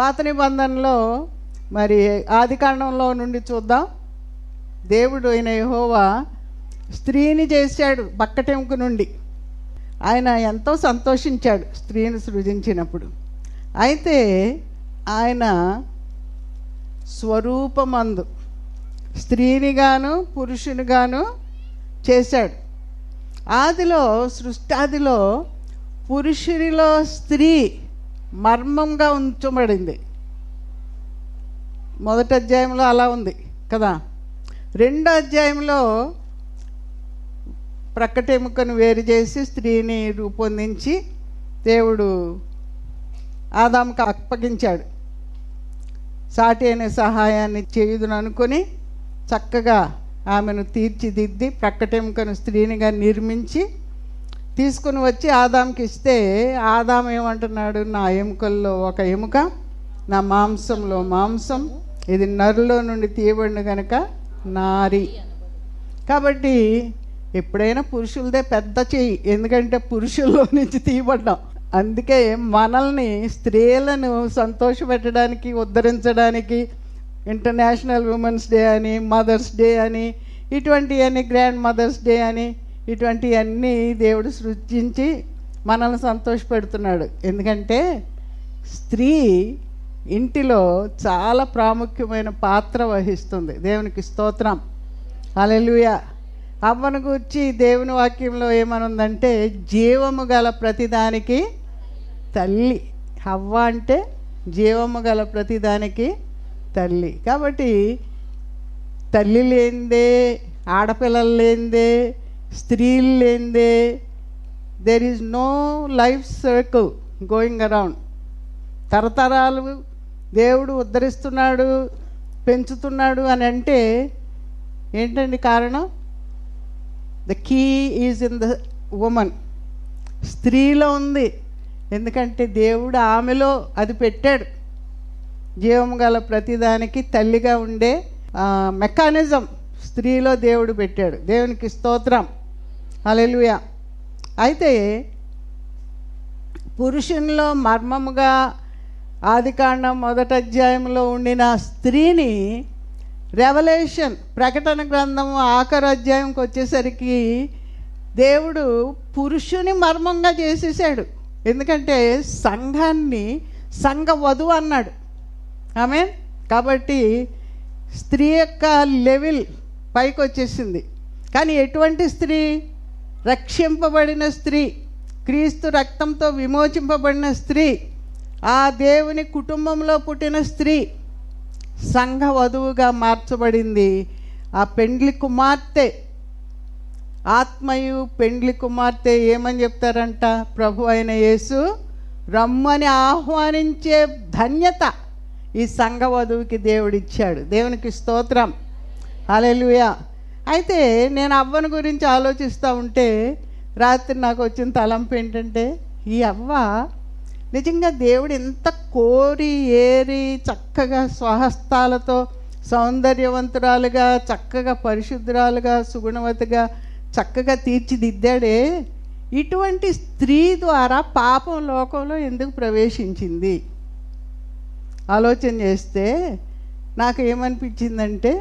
పాత నిబంధనలో మరి ఆదికాండంలో నుండి చూద్దాం. దేవుడు అయిన యహోవా స్త్రీని చేశాడు బక్కటెంకు నుండి. ఆయన ఎంతో సంతోషించాడు స్త్రీని సృజించినప్పుడు. అయితే ఆయన స్వరూపమందు స్త్రీనిగాను పురుషునిగాను చేశాడు. ఆదిలో సృష్టాదిలో పురుషునిలో స్త్రీ మర్మంగా ఉంచబడింది. మొదటి అధ్యాయంలో అలా ఉంది కదా? రెండో అధ్యాయంలో ప్రక్కటెముకను వేరు చేసి స్త్రీని రూపొందించి దేవుడు ఆదాముకు అప్పగించాడు. సాటి అనే సహాయాన్ని చేయుదును అనుకొని చక్కగా ఆమెను తీర్చిదిద్ది ప్రక్కటెముకను స్త్రీనిగా నిర్మించి తీసుకుని వచ్చి ఆదాంకి ఇస్తే ఆదాం ఏమంటున్నాడు? నా ఎముకల్లో ఒక ఎముక నా మాంసంలో మాంసం ఇది నరులో నుండి తీయబడిన కనుక నారి. కాబట్టి ఎప్పుడైనా పురుషులదే పెద్ద చెయ్యి ఎందుకంటే పురుషుల్లో నుంచి తీయబడ్డాం. అందుకే మనల్ని స్త్రీలను సంతోషపెట్టడానికి ఉద్ధరించడానికి ఇంటర్నేషనల్ ఉమెన్స్ డే అని మదర్స్ డే అని ఇటువంటివన్నీ గ్రాండ్ మదర్స్ డే అని ఇటువంటివన్నీ దేవుడు సృష్టించి మనల్ని సంతోషపెడుతున్నాడు. ఎందుకంటే స్త్రీ ఇంటిలో చాలా ప్రాముఖ్యమైన పాత్ర వహిస్తుంది. దేవునికి స్తోత్రం. అలెలుయ అవ్వను గురించి దేవుని వాక్యంలో ఏమనుందంటే జీవము గల ప్రతిదానికి తల్లి. హవ్వ అంటే జీవము గల ప్రతిదానికి తల్లి. కాబట్టి తల్లి లేనిదే ఆడపిల్లలు లేనిదే స్త్రీలు లేనిదే there is no life circle going around తరతరాలు దేవుడు ఉద్ధరిస్తున్నాడు పెంచుతున్నాడు అని అంటే ఏంటండి కారణం? The key is in the woman స్త్రీలో ఉంది. ఎందుకంటే దేవుడు ఆమెలో అది పెట్టాడు. జీవం గల ప్రతిదానికి తల్లిగా ఉండే మెకానిజం స్త్రీలో దేవుడు పెట్టాడు. దేవునికి స్తోత్రం. అలెలుయ అయితే పురుషునిలో మర్మముగా ఆదికాండం మొదటి అధ్యాయంలో ఉండిన స్త్రీని రెవల్యూషన్ ప్రకటన గ్రంథం ఆఖరి అధ్యాయంకి వచ్చేసరికి దేవుడు పురుషుని మర్మంగా చేసేసాడు. ఎందుకంటే సంఘాన్ని సంఘ వధువు అన్నాడు. ఆమె కాబట్టి స్త్రీ యొక్క లెవెల్ పైకి వచ్చేసింది కానీ ఎటువంటి స్త్రీ? రక్షింపబడిన స్త్రీ క్రీస్తు రక్తంతో విమోచింపబడిన స్త్రీ ఆ దేవుని కుటుంబంలో పుట్టిన స్త్రీ సంఘ వధువుగా మార్చబడింది. ఆ పెండ్లి కుమార్తె ఆత్మయు పెండ్లి కుమార్తె ఏమని చెప్తారంట? ప్రభు అయిన యేసు రమ్మని ఆహ్వానించే ధన్యత ఈ సంఘ వధువుకి దేవుడిచ్చాడు. దేవునికి స్తోత్రం. అలెలుయా అయితే నేను అవ్వను గురించి ఆలోచిస్తూ ఉంటే రాత్రి నాకు వచ్చిన తలంపు ఏంటంటే ఈ అవ్వ నిజంగా దేవుడు ఎంత కోరి ఏరి చక్కగా స్వహస్తాలతో సౌందర్యవంతురాలుగా చక్కగా పరిశుద్ధురాలుగా సుగుణవతిగా చక్కగా తీర్చిదిద్దాడే ఇటువంటి స్త్రీ ద్వారా పాపం లోకంలో ఎందుకు ప్రవేశించింది? ఆలోచన చేస్తే నాకు ఏమనిపించిందంటే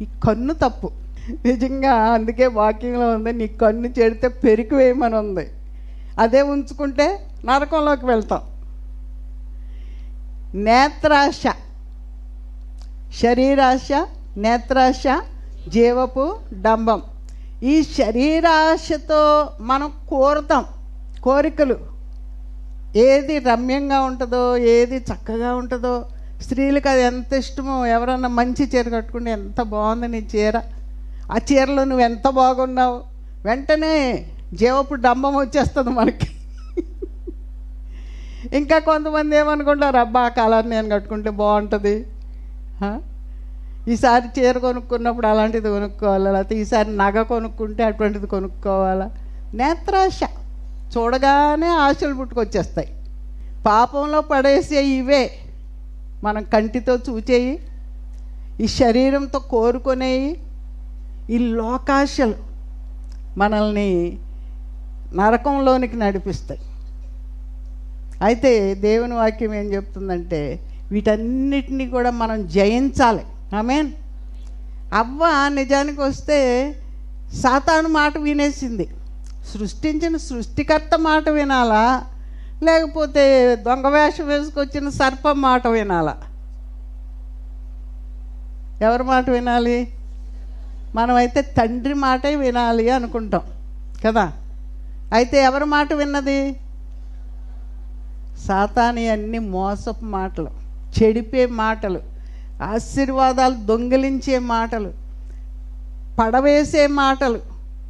ఈ కన్ను తప్పు. నిజంగా అందుకే వాకింగ్లో ఉంది నీ కన్ను చెడితే పెరికి వేయమని ఉంది. అదే ఉంచుకుంటే నరకంలోకి వెళ్తాం. నేత్రాశ శరీరాశ నేత్రాశ జీవపు డంబం. ఈ శరీరాశతో మనం కోరుతాం కోరికలు. ఏది రమ్యంగా ఉంటుందో ఏది చక్కగా ఉంటుందో స్త్రీలకు అది ఎంత ఇష్టమో ఎవరన్నా మంచి చీర కట్టుకుంటే ఎంత బాగుంది నీ చీర? ఆ చీరలో నువ్వు ఎంత బాగున్నావు? వెంటనే జీవపు డంబం వచ్చేస్తుంది మనకి. ఇంకా కొంతమంది ఏమనుకుంటారు అబ్బా ఆ కలర్ నేను కట్టుకుంటే బాగుంటుంది. ఈసారి చీర కొనుక్కున్నప్పుడు అలాంటిది కొనుక్కోవాలా? లేకపోతే ఈసారి నగ కొనుక్కుంటే అటువంటిది కొనుక్కోవాలా? నేత్రాశ. చూడగానే ఆశలు పుట్టుకొచ్చేస్తాయి. పాపంలో పడేసే ఇవే. మనం కంటితో చూచేయి. ఈ శరీరంతో కోరుకునేవి ఈ లోకాశలు మనల్ని నరకంలోనికి నడిపిస్తాయి. అయితే దేవుని వాక్యం ఏం చెప్తుందంటే వీటన్నిటిని కూడా మనం జయించాలి. ఆమెన్. అవ్వ నిజానికి వస్తే సాతాను మాట వినేసింది. సృష్టించిన సృష్టికర్త మాట వినాలా? లేకపోతే దొంగ వేషం వేసుకొచ్చిన సర్పం మాట వినాలా? ఎవరి మాట వినాలి? మనమైతే తండ్రి మాటే వినాలి అనుకుంటాం కదా? అయితే ఎవరి మాట విన్నది? సాతాని అన్ని మోసపు మాటలు చెడిపే మాటలు ఆశీర్వాదాలు దొంగిలించే మాటలు పడవేసే మాటలు.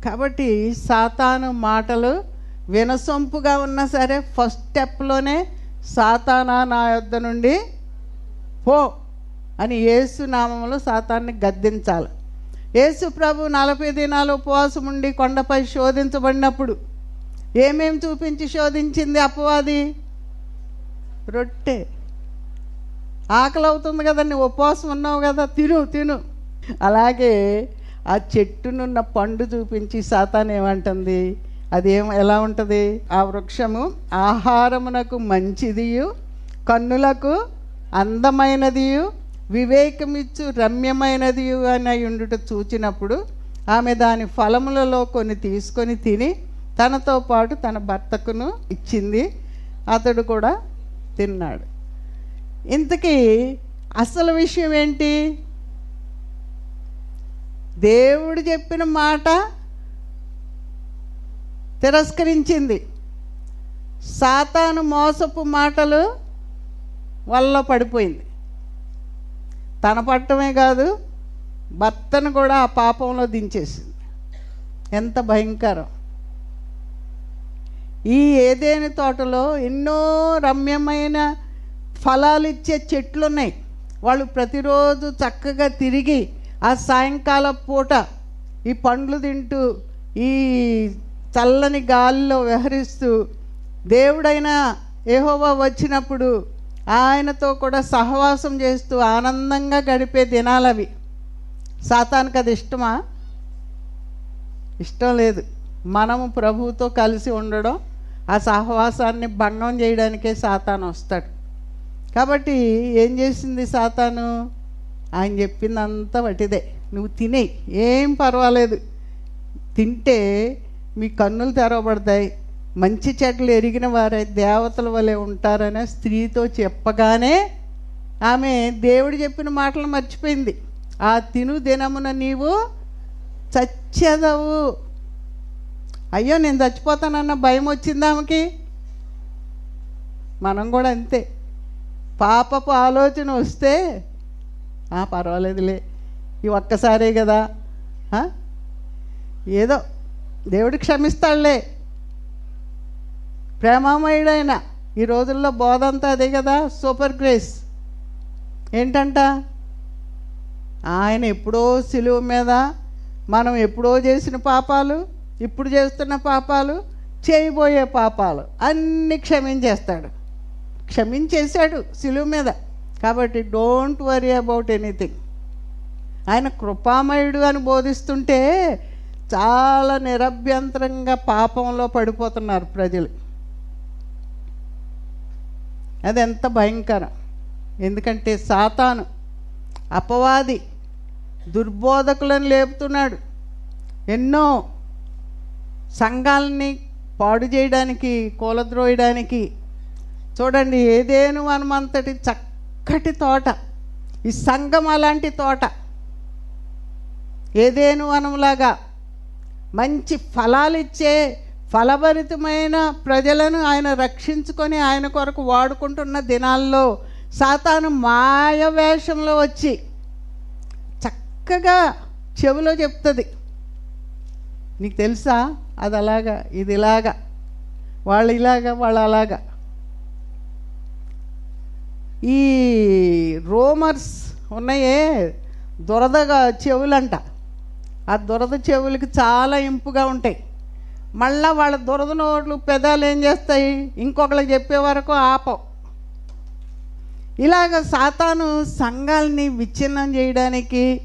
కాబట్టి సాతాను మాటలు వినసొంపుగా ఉన్నా సరే ఫస్ట్ స్టెప్లోనే సాతానా నా యొద్ద నుండి పో అని యేసు నామంలో సాతాన్ని గద్దించాలి. యేసు ప్రభు నలభై దినాలు ఉపవాసం ఉండి కొండపై శోధించబడినప్పుడు ఏమేం చూపించి శోధించింది అపవాది? రొట్టె. ఆకలి అవుతుంది కదండి ఉపవాసం ఉన్నావు కదా తిను తిను. అలాగే ఆ చెట్టునున్న పండు చూపించి సాతాన్ ఏమంటుంది? అది ఏం ఎలా ఉంటుంది? ఆ వృక్షము ఆహారమునకు మంచిదియు కన్నులకు అందమైనదియు వివేకమిచ్చు రమ్యమైనది అని ఉండుట చూచినప్పుడు ఆమె దాని ఫలములలో కొన్ని తీసుకొని తిని తనతో పాటు తన భర్తకును ఇచ్చింది. అతడు కూడా తిన్నాడు. ఇంతకీ అసలు విషయం ఏంటి? దేవుడు చెప్పిన మాట తిరస్కరించింది. సాతాను మోసపు మాటలు వల్ల పడిపోయింది. తన పట్టమే కాదు భర్తను కూడా ఆ పాపంలో దించేసింది. ఎంత భయంకరం. ఈ ఏదేని తోటలో ఎన్నో రమ్యమైన ఫలాలు ఇచ్చే చెట్లు ఉన్నాయి వాళ్ళు ప్రతిరోజు చక్కగా తిరిగి ఆ సాయంకాల పూట ఈ పండ్లు తింటూ ఈ చల్లని గాలిలో విహరిస్తూ దేవుడైన ఏహోవా వచ్చినప్పుడు ఆయనతో కూడా సహవాసం చేస్తూ ఆనందంగా గడిపే దినాలవి సాతానికి అది ఇష్టమా? ఇష్టం లేదు. మనము ప్రభువుతో కలిసి ఉండడం ఆ సహవాసాన్ని భంగం చేయడానికే సాతాను వస్తాడు. కాబట్టి ఏం చేసింది సాతాను? ఆయన చెప్పిందంతా వటిదే. నువ్వు తినే ఏం పర్వాలేదు. తింటే మీ కన్నులు తెరవబడతాయి. మంచి చెట్లు ఎరిగిన వారే దేవతల వలె ఉంటారనే స్త్రీతో చెప్పగానే ఆమె దేవుడు చెప్పిన మాటలు మర్చిపోయింది. ఆ తిను దినమున నీవు చచ్చేదవు. అయ్యో నేను చచ్చిపోతానన్న భయం వచ్చింది ఆమెకి? మనం కూడా అంతే. పాపపు ఆలోచన వస్తే పర్వాలేదులే. ఈ ఒక్కసారే కదా. ఏదో దేవుడు క్షమిస్తాడులే. ప్రేమామయుడైన ఈ రోజుల్లో బోధ అంతా అదే కదా సూపర్ గ్రేస్. ఏంటంట? ఆయన ఎప్పుడో సిలువ మీద మనం ఎప్పుడో చేసిన పాపాలు ఇప్పుడు చేస్తున్న పాపాలు చేయబోయే పాపాలు అన్నీ క్షమించేస్తాడు. క్షమించేశాడు సిలువ మీద. కాబట్టి డోంట్ వరీ అబౌట్ ఎనీథింగ్. ఆయన కృపామయుడు అని బోధిస్తుంటే చాలా నిరభ్యంతరంగా పాపంలో పడిపోతున్నారు ప్రజలు. అది ఎంత భయంకరం. ఎందుకంటే సాతాను అపవాది దుర్బోధకులను లేపుతున్నాడు. ఎన్నో సంఘాలని పాడు చేయడానికి కూలద్రోయడానికి. చూడండి ఏదేను వనమంతటి చక్కటి తోట. ఈ సంఘం అలాంటి తోట. ఏదేను వనంలాగా మంచి ఫలాలు ఇచ్చే ఫలభరితమైన ప్రజలను ఆయన రక్షించుకొని ఆయన కొరకు వాడుకుంటున్న దినాల్లో సాతాను మాయ వేషంలో వచ్చి చక్కగా చెవిలో చెప్తుంది. నీకు తెలుసా? అది అలాగా ఇది ఇలాగా వాళ్ళు ఇలాగా వాళ్ళు అలాగా. ఈ రోమర్స్ ఉన్నాయే దురదగా చెవులంట. ఆ దురద చెవులకి చాలా ఇంపుగా ఉంటాయి. మళ్ళా వాళ్ళ దురద నోట్లు పెదాలు ఏం చేస్తాయి? ఇంకొకళ్ళు చెప్పే వరకు ఆపవు ఇలాగ సాతాను సంఘాలని విచ్ఛిన్నం చేయడానికి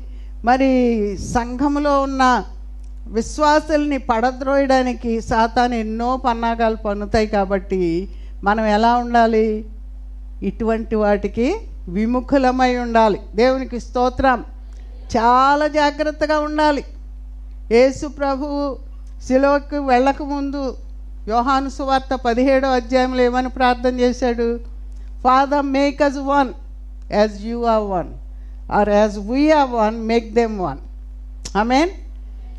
మరి సంఘంలో ఉన్న విశ్వాసుల్ని పడద్రోయడానికి సాతాను ఎన్నో పన్నాగాలు పన్నుతాయి కాబట్టి మనం ఎలా ఉండాలి? ఇటువంటి వాటికి విముఖులమై ఉండాలి. దేవునికి స్తోత్రం. చాలా జాగ్రత్తగా ఉండాలి. యేసు ప్రభు శిలోకి వెళ్ళకముందు యోహాను సువార్త పదిహేడో అధ్యాయంలో ఏమని ప్రార్థన చేశాడు? Father make us one as you are one are as we are one make them one mean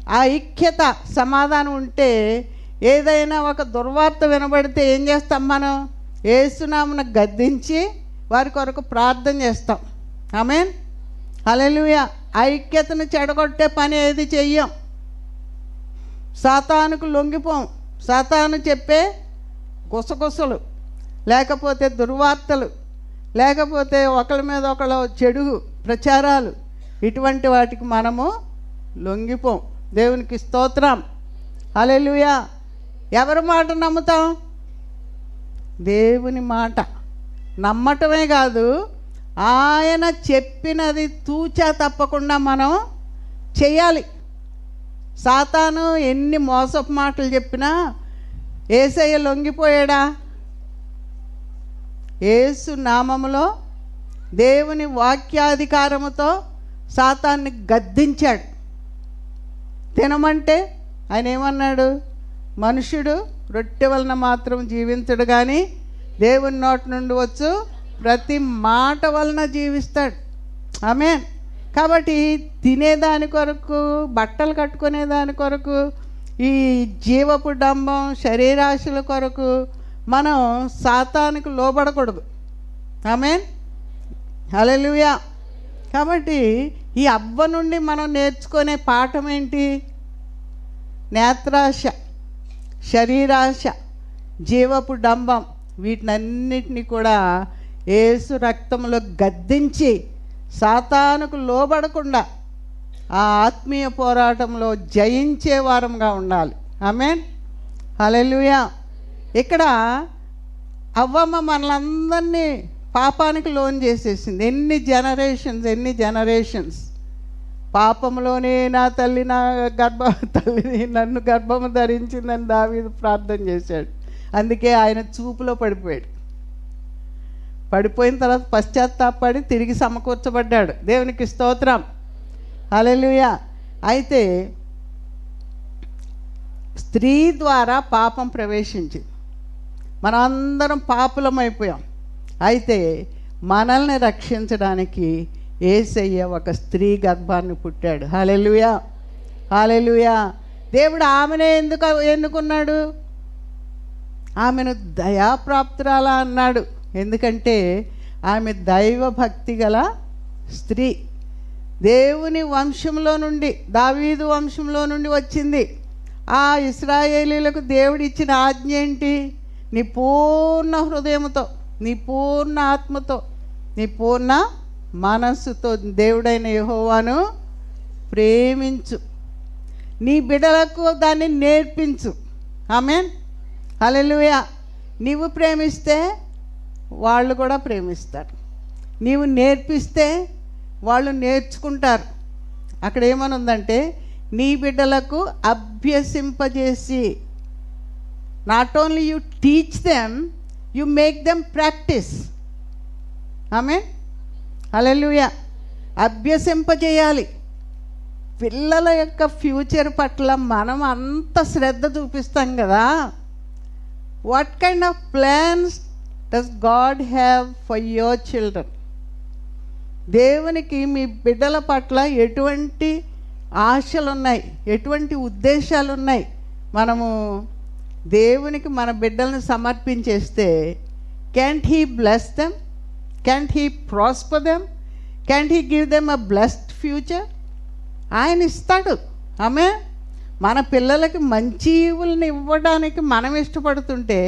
ఆ ఐక్యత సమాధానం ఉంటే ఏదైనా ఒక దుర్వార్త వినబడితే ఏం చేస్తాం మనం? ఏసునామను గద్దించి వారి కొరకు ప్రార్థన చేస్తాం. మీన్ అలెలుయ ఐక్యతను చెడగొట్టే పని ఏది చెయ్యం? సాతానుకు లొంగిపోం. సాతాను చెప్పే గుసగుసలు లేకపోతే దుర్వార్తలు లేకపోతే ఒకళ్ళ మీద ఒకళ్ళ చెడు ప్రచారాలు ఇటువంటి వాటికి మనము లొంగిపోం. దేవునికి స్తోత్రం. అలెలుయా ఎవరి మాట నమ్ముతాం? దేవుని మాట. నమ్మటమే కాదు ఆయన చెప్పినది తూచా తప్పకుండా మనం చేయాలి. సాతాను ఎన్ని మోసపు మాటలు చెప్పినా ఏసయ్య లొంగిపోయాడా? ఏసు నామములో దేవుని వాక్యాధికారముతో సాతాన్ని గద్దించాడు. తినమంటే ఆయన ఏమన్నాడు? మనుషుడు రొట్టె వలన మాత్రం జీవించడు కానీ దేవుని నోటి నుండి వచ్చు ప్రతి మాట వలన జీవిస్తాడు. ఆమె కాబట్టి తినేదాని కొరకు బట్టలు కట్టుకునే దాని కొరకు ఈ జీవపు డంబం శరీరాశుల కొరకు మనం శాతానికి లోబడకూడదు. ఆమెన్? హల్లెలూయా. కాబట్టి ఈ అవ్వ నుండి మనం నేర్చుకునే పాఠం ఏంటి? నేత్రాశ శరీరాశ జీవపు డంబం వీటినన్నిటినీ కూడా ఏసు రక్తంలో గద్దించి సాతానుకు లోబడకుండా ఆ ఆత్మీయ పోరాటంలో జయించే వారంగా ఉండాలి. ఆమెన్. హలెలుయా ఇక్కడ అవ్వమ్మ మనలందరినీ పాపానికి లోన్ చేసేసింది. ఎన్ని జనరేషన్స్ ఎన్ని జనరేషన్స్. పాపంలోనే నా తల్లి నా గర్భ తల్లిని నన్ను గర్భము ధరించిందని దావీదు ప్రార్థన చేశాడు. అందుకే ఆయన చూపులో పడిపోయాడు. పడిపోయిన తర్వాత పశ్చాత్తాపడి తిరిగి సమకూర్చబడ్డాడు. దేవునికి స్తోత్రం. హల్లెలూయా. అయితే స్త్రీ ద్వారా పాపం ప్రవేశించింది. మనం అందరం పాపులమైపోయాం అయితే మనల్ని రక్షించడానికి ఏసయ్య ఒక స్త్రీ గర్భాన్ని పుట్టాడు. హాలెలుయా హాలెలుయా దేవుడు ఆమెనే ఎందుకు ఎన్నుకున్నాడు ఆమెను దయాప్రాప్తురాలా అన్నాడు. ఎందుకంటే ఆమె దైవ భక్తి గల స్త్రీ. దేవుని వంశంలో నుండి దావీదు వంశంలో నుండి వచ్చింది. ఆ ఇస్రాయేలీలకు దేవుడు ఇచ్చిన ఆజ్ఞ ఏంటి? నీ పూర్ణ హృదయంతో నీ పూర్ణ ఆత్మతో నీ పూర్ణ మనస్సుతో దేవుడైన యహోవాను ప్రేమించు. నీ బిడ్డలకు దాన్ని నేర్పించు. ఆమెన్. అలెలుయా నీవు ప్రేమిస్తే వాళ్ళు కూడా ప్రేమిస్తారు. నీవు నేర్పిస్తే వాళ్ళు నేర్చుకుంటారు. అక్కడ ఏమని ఉందంటే నీ బిడ్డలకు అభ్యసింపజేసి not only you teach them you make them practice ఆమె అలెలుయ అభ్యసింపజేయాలి. పిల్లల యొక్క ఫ్యూచర్ పట్ల మనం అంత శ్రద్ధ చూపిస్తాం కదా. What kind of plans does God have for your children దేవునికి మీ బిడ్డల పట్ల ఎటువంటి ఆశలు ఉన్నాయి ఎటువంటి ఉద్దేశాలు ఉన్నాయి మనము దేవునికి మన బిడ్డలను సమర్పించేస్తే can't he bless them can't he prosper them can't he give them a blessed future ఆయన ఇస్తాడు. ఆమె మన పిల్లలకి మంచి ఈవుల్ని ఇవ్వడానికి మనం ఇష్టపడుతుంటే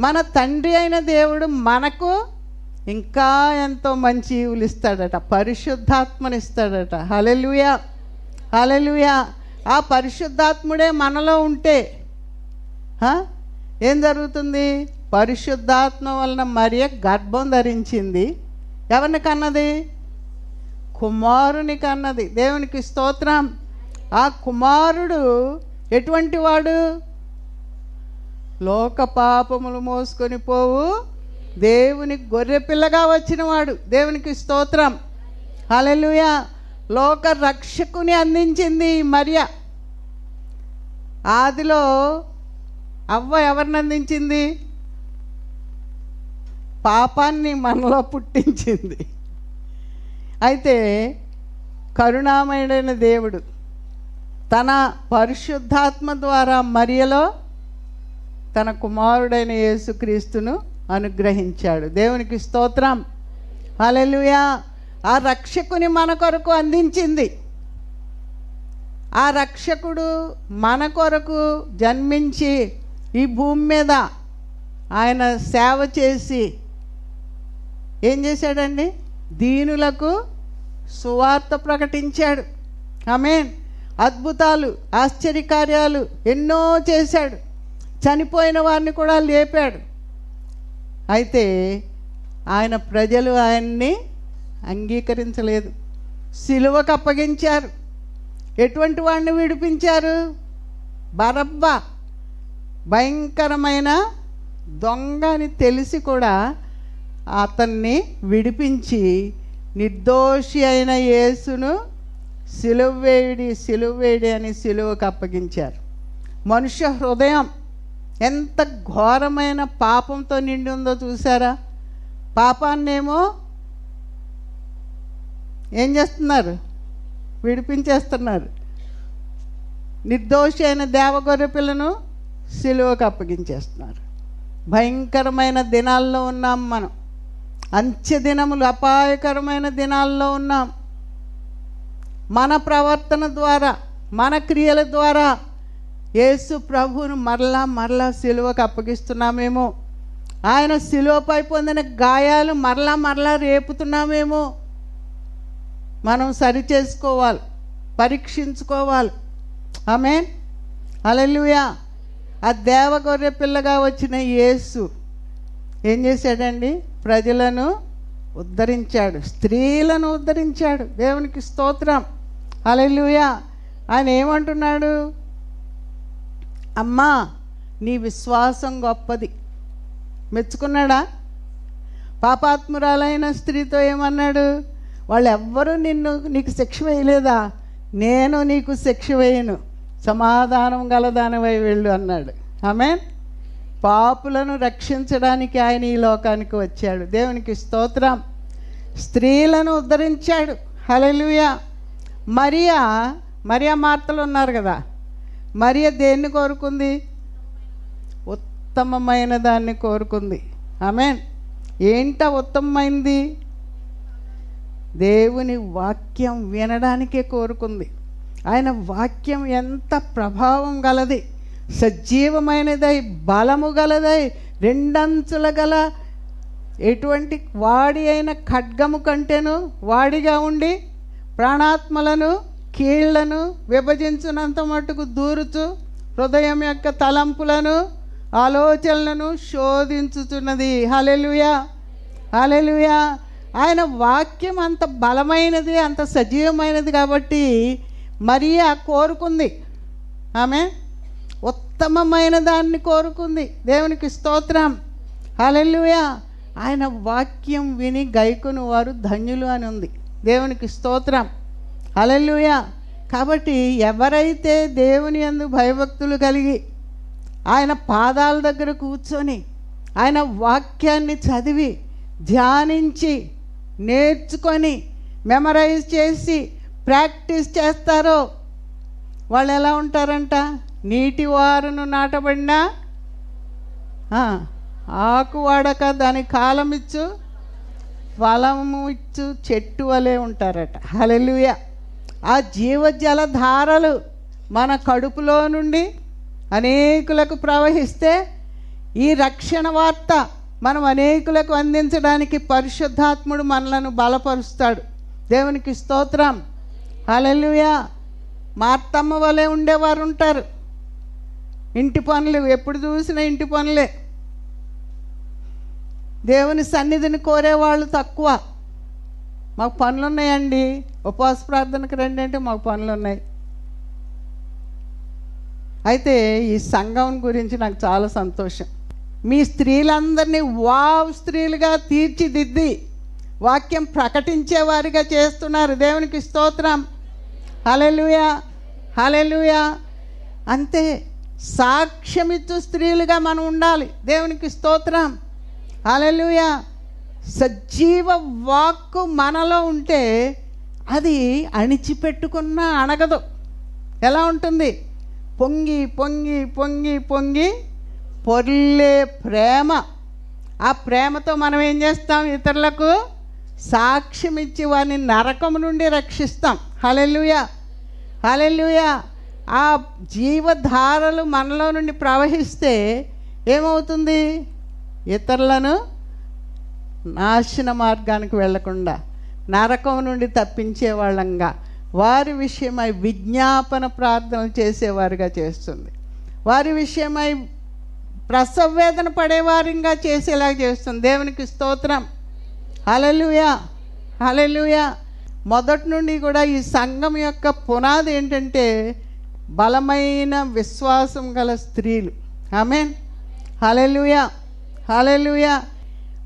మన తండ్రి అయిన దేవుడు మనకు ఇంకా ఎంతో మంచి ఈవులు ఇస్తాడట పరిశుద్ధాత్మని ఇస్తాడట. హలెలుయా హలెలుయా ఆ పరిశుద్ధాత్ముడే మనలో ఉంటే ఏం జరుగుతుంది? పరిశుద్ధాత్మ వలన మరియ గర్భం ధరించింది? ఎవరిని కన్నది? కుమారుని కన్నది. దేవునికి స్తోత్రం. ఆ కుమారుడు ఎటువంటి వాడు? లోక పాపములు మోసుకొని పోవు. దేవుని గొర్రె పిల్లగా వచ్చినవాడు. దేవునికి స్తోత్రం. హలలుయ లోక రక్షకుని అందించింది మర్య మరియ. ఆదిలో అవ్వ ఎవరిని అందించింది? పాపాన్ని మనలో పుట్టించింది. అయితే కరుణామయుడైన దేవుడు తన పరిశుద్ధాత్మ ద్వారా మరియలో తన కుమారుడైన యేసుక్రీస్తును అనుగ్రహించాడు. దేవునికి స్తోత్రం. అలెలుయా ఆ రక్షకుని మన కొరకు అందించింది. ఆ రక్షకుడు మన కొరకు జన్మించి ఈ భూమి మీద ఆయన సేవ చేసి ఏం చేశాడండి? దీనులకు సువార్త ప్రకటించాడు. ఆమెన్. అద్భుతాలు ఆశ్చర్యకార్యాలు ఎన్నో చేశాడు. చనిపోయిన వారిని కూడా లేపాడు. అయితే ఆయన ప్రజలు ఆయన్ని అంగీకరించలేదు. సిలువకు అప్పగించారు. ఎటువంటి వాడిని విడిపించారు? బరబ్బా. భయంకరమైన దొంగ అని తెలిసి కూడా అతన్ని విడిపించి నిర్దోషి అయిన యేసును సిలువేడి సిలువేడి అని సిలువకు అప్పగించారు. మనుష్య హృదయం ఎంత ఘోరమైన పాపంతో నిండి ఉందో చూసారా పాపాన్నేమో ఏం చేస్తున్నారు? విడిపించేస్తున్నారు. నిర్దోషి అయిన దేవగొర్రె పిల్లను సిలువకు అప్పగించేస్తున్నారు. భయంకరమైన దినాల్లో ఉన్నాం మనం. అంత్య దినములు అపాయకరమైన దినాల్లో ఉన్నాం. మన ప్రవర్తన ద్వారా మన క్రియల ద్వారా యేసు ప్రభువును మరలా మరలా సిలువకు అప్పగిస్తున్నామేమో. ఆయన సిలువపై పొందిన గాయాలు మరలా మరలా రేపుతున్నామేమో. మనం సరి చేసుకోవాలి పరీక్షించుకోవాలి. ఆమె అలలుయా ఆ దేవగొర్రె పిల్లగా వచ్చిన యేసు ఏం చేశాడండి? ప్రజలను ఉద్ధరించాడు స్త్రీలను ఉద్ధరించాడు. దేవునికి స్తోత్రం. అలలుయా ఆయన ఏమంటున్నాడు? అమ్మా నీ విశ్వాసం గొప్పది. మెచ్చుకున్నాడా? పాపాత్మురాలైన స్త్రీతో ఏమన్నాడు? వాళ్ళెవ్వరూ నిన్ను నీకు శిక్ష వేయలేదా? నేను నీకు శిక్ష వేయను. సమాధానం గలదానివై వెళ్ళు అన్నాడు. ఆమె పాపులను రక్షించడానికి ఆయన ఈ లోకానికి వచ్చాడు. దేవునికి స్తోత్రం. స్త్రీలను ఉద్ధరించాడు. హలలుయ మరియా మరియా మార్తలు ఉన్నారు కదా. మరియ దేన్ని కోరుకుంది? ఉత్తమమైన దాన్ని కోరుకుంది. ఆమె ఏంట ఉత్తమమైంది? దేవుని వాక్యం వినడానికే కోరుకుంది. ఆయన వాక్యం ఎంత ప్రభావం గలది. సజీవమైనదై బలము గలదై రెండంచుల గల ఎటువంటి వాడి అయిన ఖడ్గము కంటేను వాడిగా ఉండి ప్రాణాత్మలను కీళ్ళను విభజించినంత మటుకు దూరుచు హృదయం యొక్క తలంపులను ఆలోచనలను శోధించుచున్నది. హలెలుయా హలెలుయా ఆయన వాక్యం అంత బలమైనది అంత సజీవమైనది కాబట్టి మరియా కోరుకుంది. ఆమె ఉత్తమమైన దాన్ని కోరుకుంది. దేవునికి స్తోత్రం. హలెలుయా ఆయన వాక్యం విని గైకుని వారు ధన్యులు అని ఉంది. దేవునికి స్తోత్రం. హలెలుయా కాబట్టి ఎవరైతే దేవుని అందు భయభక్తులు కలిగి ఆయన పాదాల దగ్గర కూర్చొని ఆయన వాక్యాన్ని చదివి ధ్యానించి నేర్చుకొని మెమరైజ్ చేసి ప్రాక్టీస్ చేస్తారో వాళ్ళు ఎలా ఉంటారంట? నీటి వారును నాటబడిన? ఆకు వాడక దాని కాలం ఇచ్చు ఫలము ఇచ్చు చెట్టు వలె ఉంటారట. హలెలుయా ఆ జీవజల ధారలు మన కడుపులో నుండి అనేకులకు ప్రవహిస్తే ఈ రక్షణ వార్త మనం అనేకులకు అందించడానికి పరిశుద్ధాత్ముడు మనలను బలపరుస్తాడు. దేవునికి స్తోత్రం. హలెలుయా మార్తమ్మ వలె ఉండేవారు ఉంటారు. ఇంటి పనులు ఎప్పుడు చూసినా ఇంటి పనులే. దేవుని సన్నిధిని కోరేవాళ్ళు తక్కువ. మాకు పనులు ఉన్నాయండి ఉపవాస ప్రార్థనకు రండి అంటే మాకు పనులు ఉన్నాయి అయితే ఈ సంఘం గురించి నాకు చాలా సంతోషం. మీ స్త్రీలందరినీ వావ్ స్త్రీలుగా తీర్చిదిద్ది వాక్యం ప్రకటించేవారిగా చేస్తున్నారు. దేవునికి స్తోత్రం. హలెలుయా హలెలుయా అంతే సాక్ష్యమిచ్చు స్త్రీలుగా మనం ఉండాలి. దేవునికి స్తోత్రం. హలెలుయా సజీవ వాక్కు మనలో ఉంటే అది అణిచిపెట్టుకున్న అణగదు. ఎలా ఉంటుంది? పొంగి పొంగి పొంగి పొంగి పొర్లే ప్రేమ. ఆ ప్రేమతో మనం ఏం చేస్తాం? ఇతరులకు సాక్ష్యం ఇచ్చి వారిని నరకం నుండి రక్షిస్తాం. హలెలుయా హలెలుయా ఆ జీవధారలు మనలో నుండి ప్రవహిస్తే ఏమవుతుంది? ఇతరులను నాశన మార్గానికి వెళ్ళకుండా నరకం నుండి తప్పించే వాళ్ళంగా వారి విషయమై విజ్ఞాపన ప్రార్థనలు చేసేవారుగా చేస్తుంది. వారి విషయమై ప్రసవేదన పడేవారిగా చేసేలా చేస్తుంది. దేవునికి స్తోత్రం. హలలుయా హలలుయా మొదటి నుండి కూడా ఈ సంఘం యొక్క పునాది ఏంటంటే బలమైన విశ్వాసం గల స్త్రీలు. ఆమెన్. హలలుయా హలలుయా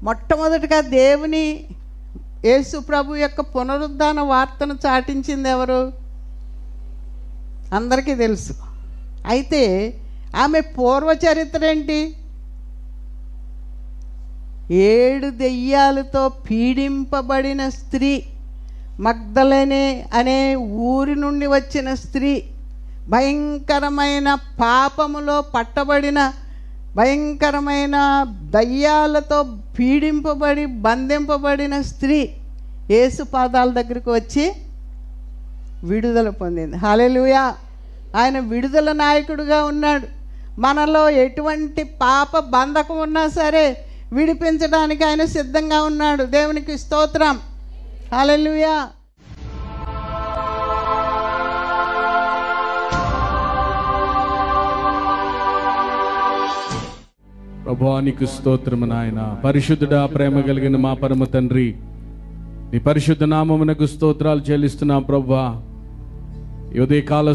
మొట్టమొదటిగా దేవుని యేసు ప్రభు యొక్క పునరుద్ధాన వార్తను చాటించింది ఎవరు? అందరికీ తెలుసు. అయితే ఆమె పూర్వ చరిత్ర ఏంటి? ఏడు దెయ్యాలతో పీడింపబడిన స్త్రీ మగ్ధలనే అనే ఊరి నుండి వచ్చిన స్త్రీ భయంకరమైన పాపములో పట్టబడిన భయంకరమైన దయ్యాలతో పీడింపబడి బంధింపబడిన స్త్రీ యేసు పాదాల దగ్గరకు వచ్చి విడుదల పొందింది. హాలెలుయా ఆయన విడుదల నాయకుడుగా ఉన్నాడు. మనలో ఎటువంటి పాప బంధకం ఉన్నా సరే విడిపించడానికి ఆయన సిద్ధంగా ఉన్నాడు. దేవునికి స్తోత్రం. హలెలుయా ప్రభానికి స్తోత్రము నాయన. పరిశుద్ధుడా ప్రేమ కలిగిన మా పరమ తండ్రి నీ పరిశుద్ధ నామమునకు స్తోత్రాలు చెల్లిస్తున్నాం ప్రభా ఈ ఉదయకాల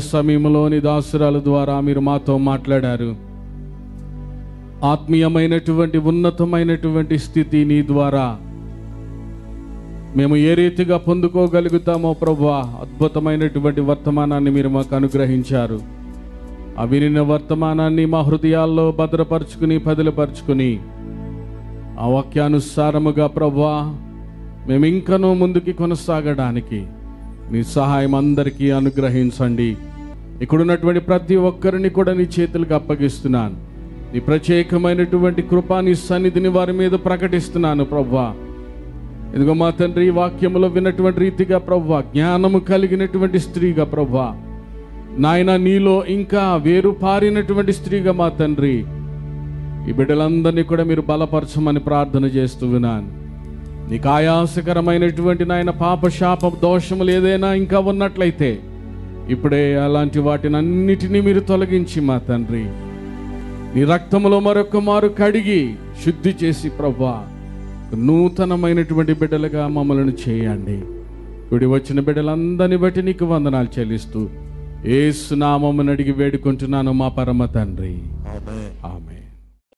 దాసురాల ద్వారా మీరు మాతో మాట్లాడారు. ఆత్మీయమైనటువంటి ఉన్నతమైనటువంటి స్థితి నీ ద్వారా మేము ఏ రీతిగా పొందుకోగలుగుతామో ప్రభా అద్భుతమైనటువంటి వర్తమానాన్ని మీరు మాకు అనుగ్రహించారు. ఆ వినిన వర్తమానాన్ని మా హృదయాల్లో భద్రపరుచుకుని పదిలపరుచుకుని ఆ వాక్యానుసారముగా ప్రవ్వా మేము ఇంకనూ ముందుకి కొనసాగడానికి నీ సహాయం అందరికీ అనుగ్రహించండి. ఇక్కడున్నటువంటి ప్రతి ఒక్కరిని కూడా నీ చేతులకు అప్పగిస్తున్నాను. నీ ప్రత్యేకమైనటువంటి కృపా నీ సన్నిధిని వారి మీద ప్రకటిస్తున్నాను ప్రవ్వా. ఇదిగో మా తండ్రి వాక్యములో విన్నటువంటి రీతిగా ప్రవ్వా జ్ఞానము కలిగినటువంటి స్త్రీగా ప్రభా నాయన నీలో ఇంకా వేరు పారినటువంటి స్త్రీగా మా తండ్రి. ఈ బిడ్డలందరినీ కూడా మీరు బలపరచమని ప్రార్థన చేస్తూ విన్నాను నీకు ఆయాసకరమైనటువంటి నాయన పాప శాప దోషములు ఏదైనా ఇంకా ఉన్నట్లయితే ఇప్పుడే అలాంటి వాటిని అన్నిటినీ మీరు తొలగించి మా తండ్రి. నీ రక్తములో మరొక మారు కడిగి శుద్ధి చేసి ప్రభా నూతనమైనటువంటి బిడ్డలుగా మమ్మలను చేయండి. ఇప్పుడు వచ్చిన బిడ్డలందరిని బట్టి నీకు వందనాలు చెల్లిస్తూ ఏసునామమును అడిగి వేడుకుంటున్నాను మా పరమ తండ్రి. ఆమె ఆమె